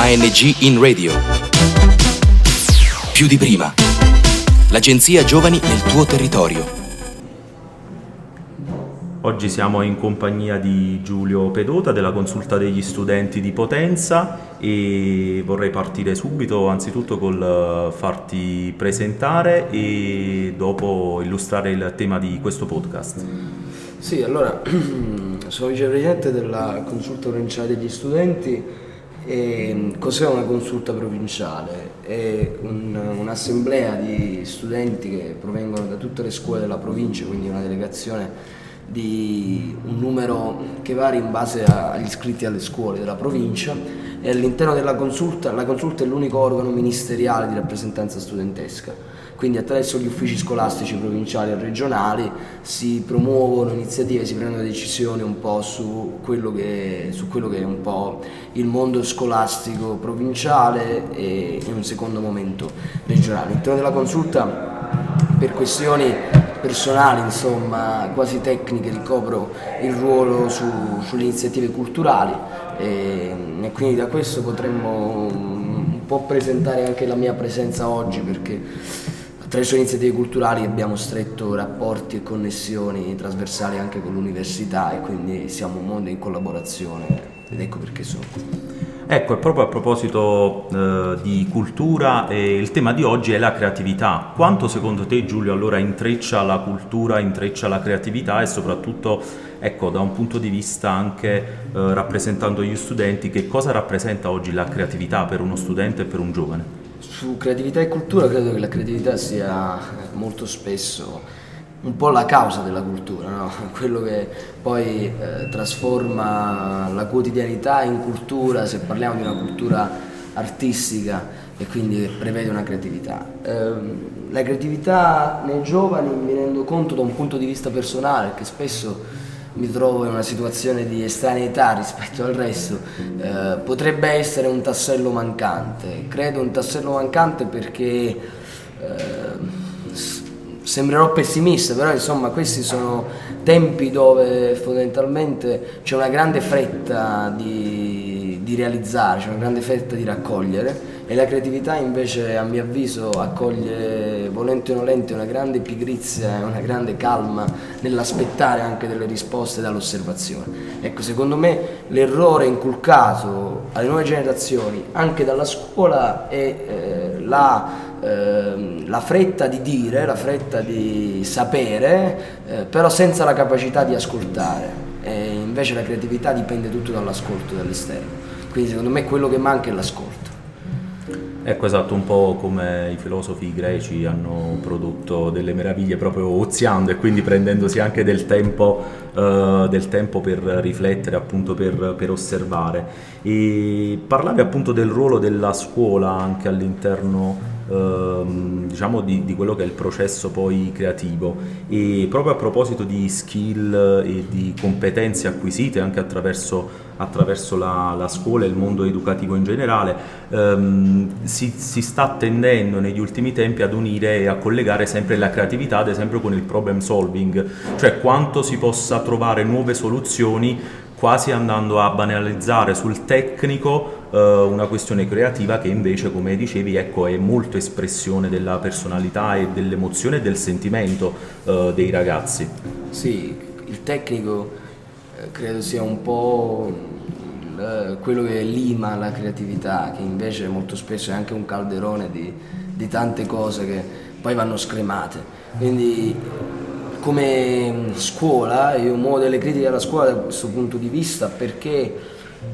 ANG in radio. Più di prima. L'agenzia Giovani nel tuo territorio. Oggi siamo in compagnia di Giulio Pedota della consulta degli studenti di Potenza e vorrei partire subito anzitutto col eh, farti presentare e dopo illustrare il tema di questo podcast. Sì, allora sono vicepresidente della consulta provinciale degli studenti e cos'è una consulta provinciale? È un, un'assemblea di studenti che provengono da tutte le scuole della provincia, quindi una delegazione di un numero che varia in base agli iscritti alle scuole della provincia e all'interno della consulta, la consulta è l'unico organo ministeriale di rappresentanza studentesca quindi attraverso gli uffici scolastici provinciali e regionali si promuovono iniziative, si prendono decisioni un po' su quello che, su quello che è un po' il mondo scolastico provinciale e in un secondo momento regionale. All'interno della consulta per questioni personali, insomma, quasi tecniche, ricopro il ruolo su, sulle iniziative culturali e, e, quindi da questo potremmo un po' presentare anche la mia presenza oggi perché Attraverso le iniziative culturali abbiamo stretto rapporti e connessioni trasversali anche con l'università e quindi siamo un mondo in collaborazione ed ecco perché sono qui. Ecco, e proprio a proposito eh, di cultura, eh, il tema di oggi è la creatività. Quanto secondo te Giulio allora intreccia la cultura, intreccia la creatività e soprattutto, ecco, da un punto di vista anche eh, rappresentando gli studenti, che cosa rappresenta oggi la creatività per uno studente e per un giovane? Su creatività e cultura credo che la creatività sia molto spesso un po' la causa della cultura, no? quello che poi eh, trasforma la quotidianità in cultura, se parliamo di una cultura artistica e quindi prevede una creatività. Eh, la creatività nei giovani mi rendo conto da un punto di vista personale, che spesso mi trovo in una situazione di estraneità rispetto al resto, eh, potrebbe essere un tassello mancante. Credo un tassello mancante perché eh, sembrerò pessimista, però insomma questi sono tempi dove fondamentalmente c'è una grande fretta di, di realizzare, c'è una grande fretta di raccogliere e la creatività invece a mio avviso accoglie volente o nolente una grande pigrizia e una grande calma nell'aspettare anche delle risposte dall'osservazione. Ecco, secondo me l'errore inculcato alle nuove generazioni anche dalla scuola è eh, la, eh, la, fretta di dire, la fretta di sapere, eh, però senza la capacità di ascoltare. E invece la creatività dipende tutto dall'ascolto dall'esterno. Quindi secondo me quello che manca è l'ascolto. Ecco esatto, un po' come i filosofi greci hanno prodotto delle meraviglie proprio oziando e quindi prendendosi anche del tempo, uh, del tempo per riflettere, appunto per, per, osservare. E parlavi appunto del ruolo della scuola anche all'interno Ehm, diciamo di, di, quello che è il processo poi creativo. E proprio a proposito di skill e di competenze acquisite anche attraverso, attraverso la, la, scuola e il mondo educativo in generale ehm, si, si, sta tendendo negli ultimi tempi ad unire e a collegare sempre la creatività ad esempio con il problem solving cioè quanto si possa trovare nuove soluzioni quasi andando a banalizzare sul tecnico una questione creativa che invece, come dicevi, ecco, è molto espressione della personalità e dell'emozione e del sentimento eh, dei ragazzi. Sì, il tecnico eh, credo sia un po' eh, quello che lima la creatività, che invece molto spesso è anche un calderone di, di tante cose che poi vanno scremate. Quindi come scuola, io muovo delle critiche alla scuola da questo punto di vista perché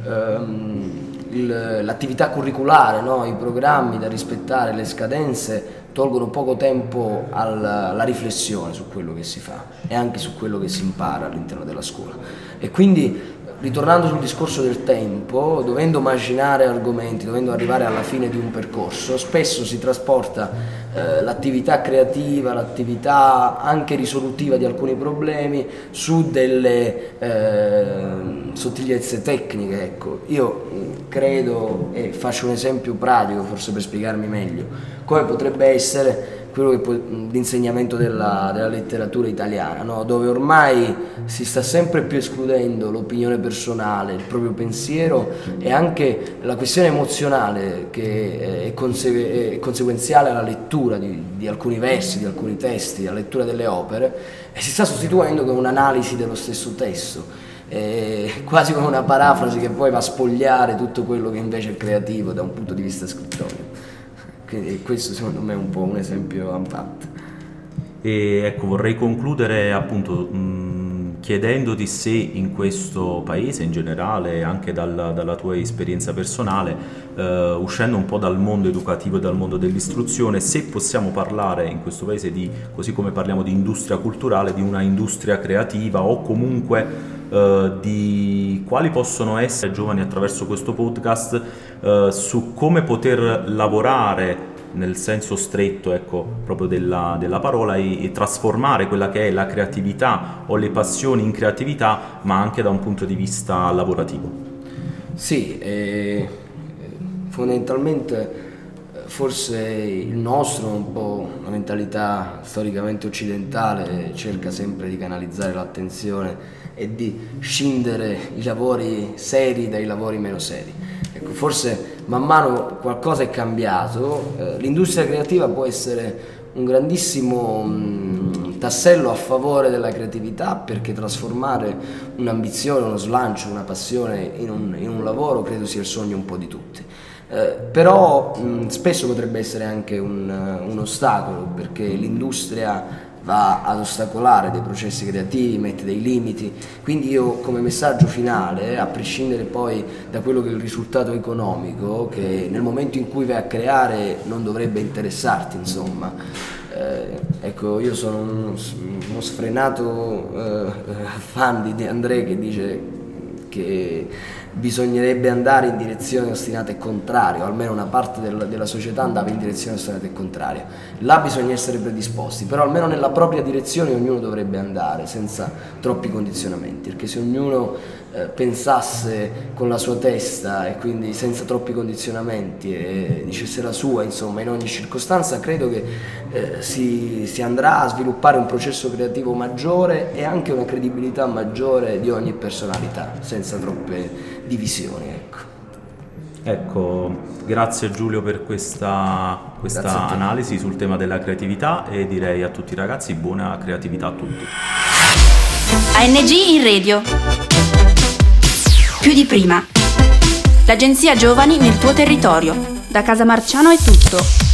ehm, l'attività curriculare, no? i programmi da rispettare, le scadenze tolgono poco tempo alla, riflessione su quello che si fa e anche su quello che si impara all'interno della scuola. E quindi ritornando sul discorso del tempo, dovendo immaginare argomenti, dovendo arrivare alla fine di un percorso, spesso si trasporta eh, l'attività creativa, l'attività anche risolutiva di alcuni problemi su delle eh, sottigliezze tecniche. Ecco. Io mm, credo, e faccio un esempio pratico forse per spiegarmi meglio, come potrebbe essere quello che può, l'insegnamento della, della letteratura italiana, no? dove ormai si sta sempre più escludendo l'opinione personale, il proprio pensiero e anche la questione emozionale che è, conse- è conseguenziale alla lettura di, di, alcuni versi, di alcuni testi, alla lettura delle opere, e si sta sostituendo con un'analisi dello stesso testo. Eh, quasi come una parafrasi che poi va a spogliare tutto quello che invece è creativo da un punto di vista scrittorio. Quindi questo secondo me è un po' un esempio lampante. E ecco, vorrei concludere appunto mh, chiedendoti se in questo paese in generale, anche dalla, dalla tua esperienza personale, eh, uscendo un po' dal mondo educativo e dal mondo dell'istruzione, se possiamo parlare in questo paese di, così come parliamo di industria culturale, di una industria creativa o comunque eh, di quali possono essere giovani attraverso questo podcast uh, su come poter lavorare nel senso stretto ecco, proprio della, della parola e, e, trasformare quella che è la creatività o le passioni in creatività ma anche da un punto di vista lavorativo. Sì, eh, fondamentalmente forse il nostro, un po' una mentalità storicamente occidentale, cerca sempre di canalizzare l'attenzione e di scindere i lavori seri dai lavori meno seri. Ecco, forse man mano qualcosa è cambiato, eh, l'industria creativa può essere un grandissimo mh, tassello a favore della creatività perché trasformare un'ambizione, uno slancio, una passione in un, in un lavoro credo sia il sogno un po' di tutti. Eh, però mh, spesso potrebbe essere anche un, un ostacolo perché l'industria va ad ostacolare dei processi creativi, mette dei limiti. Quindi io come messaggio finale, a prescindere poi da quello che è il risultato economico, che nel momento in cui vai a creare non dovrebbe interessarti, insomma. Eh, ecco, io sono uno, uno sfrenato eh, fan di De André che dice che bisognerebbe andare in direzione ostinata e contraria, o almeno una parte del, della società andava in direzione ostinata e contraria. Là bisogna essere predisposti, però almeno nella propria direzione ognuno dovrebbe andare senza troppi condizionamenti, perché se ognuno eh, pensasse con la sua testa e quindi senza troppi condizionamenti e dicesse la sua, insomma, in ogni circostanza, credo che eh, si, si andrà a sviluppare un processo creativo maggiore e anche una credibilità maggiore di ogni personalità, senza troppe divisioni. Ecco. ecco, grazie Giulio per questa, questa analisi sul tema della creatività e direi a tutti i ragazzi buona creatività a tutti. ANG in radio. Più di prima. L'agenzia Giovani nel tuo territorio. Da Casa Marciano è tutto.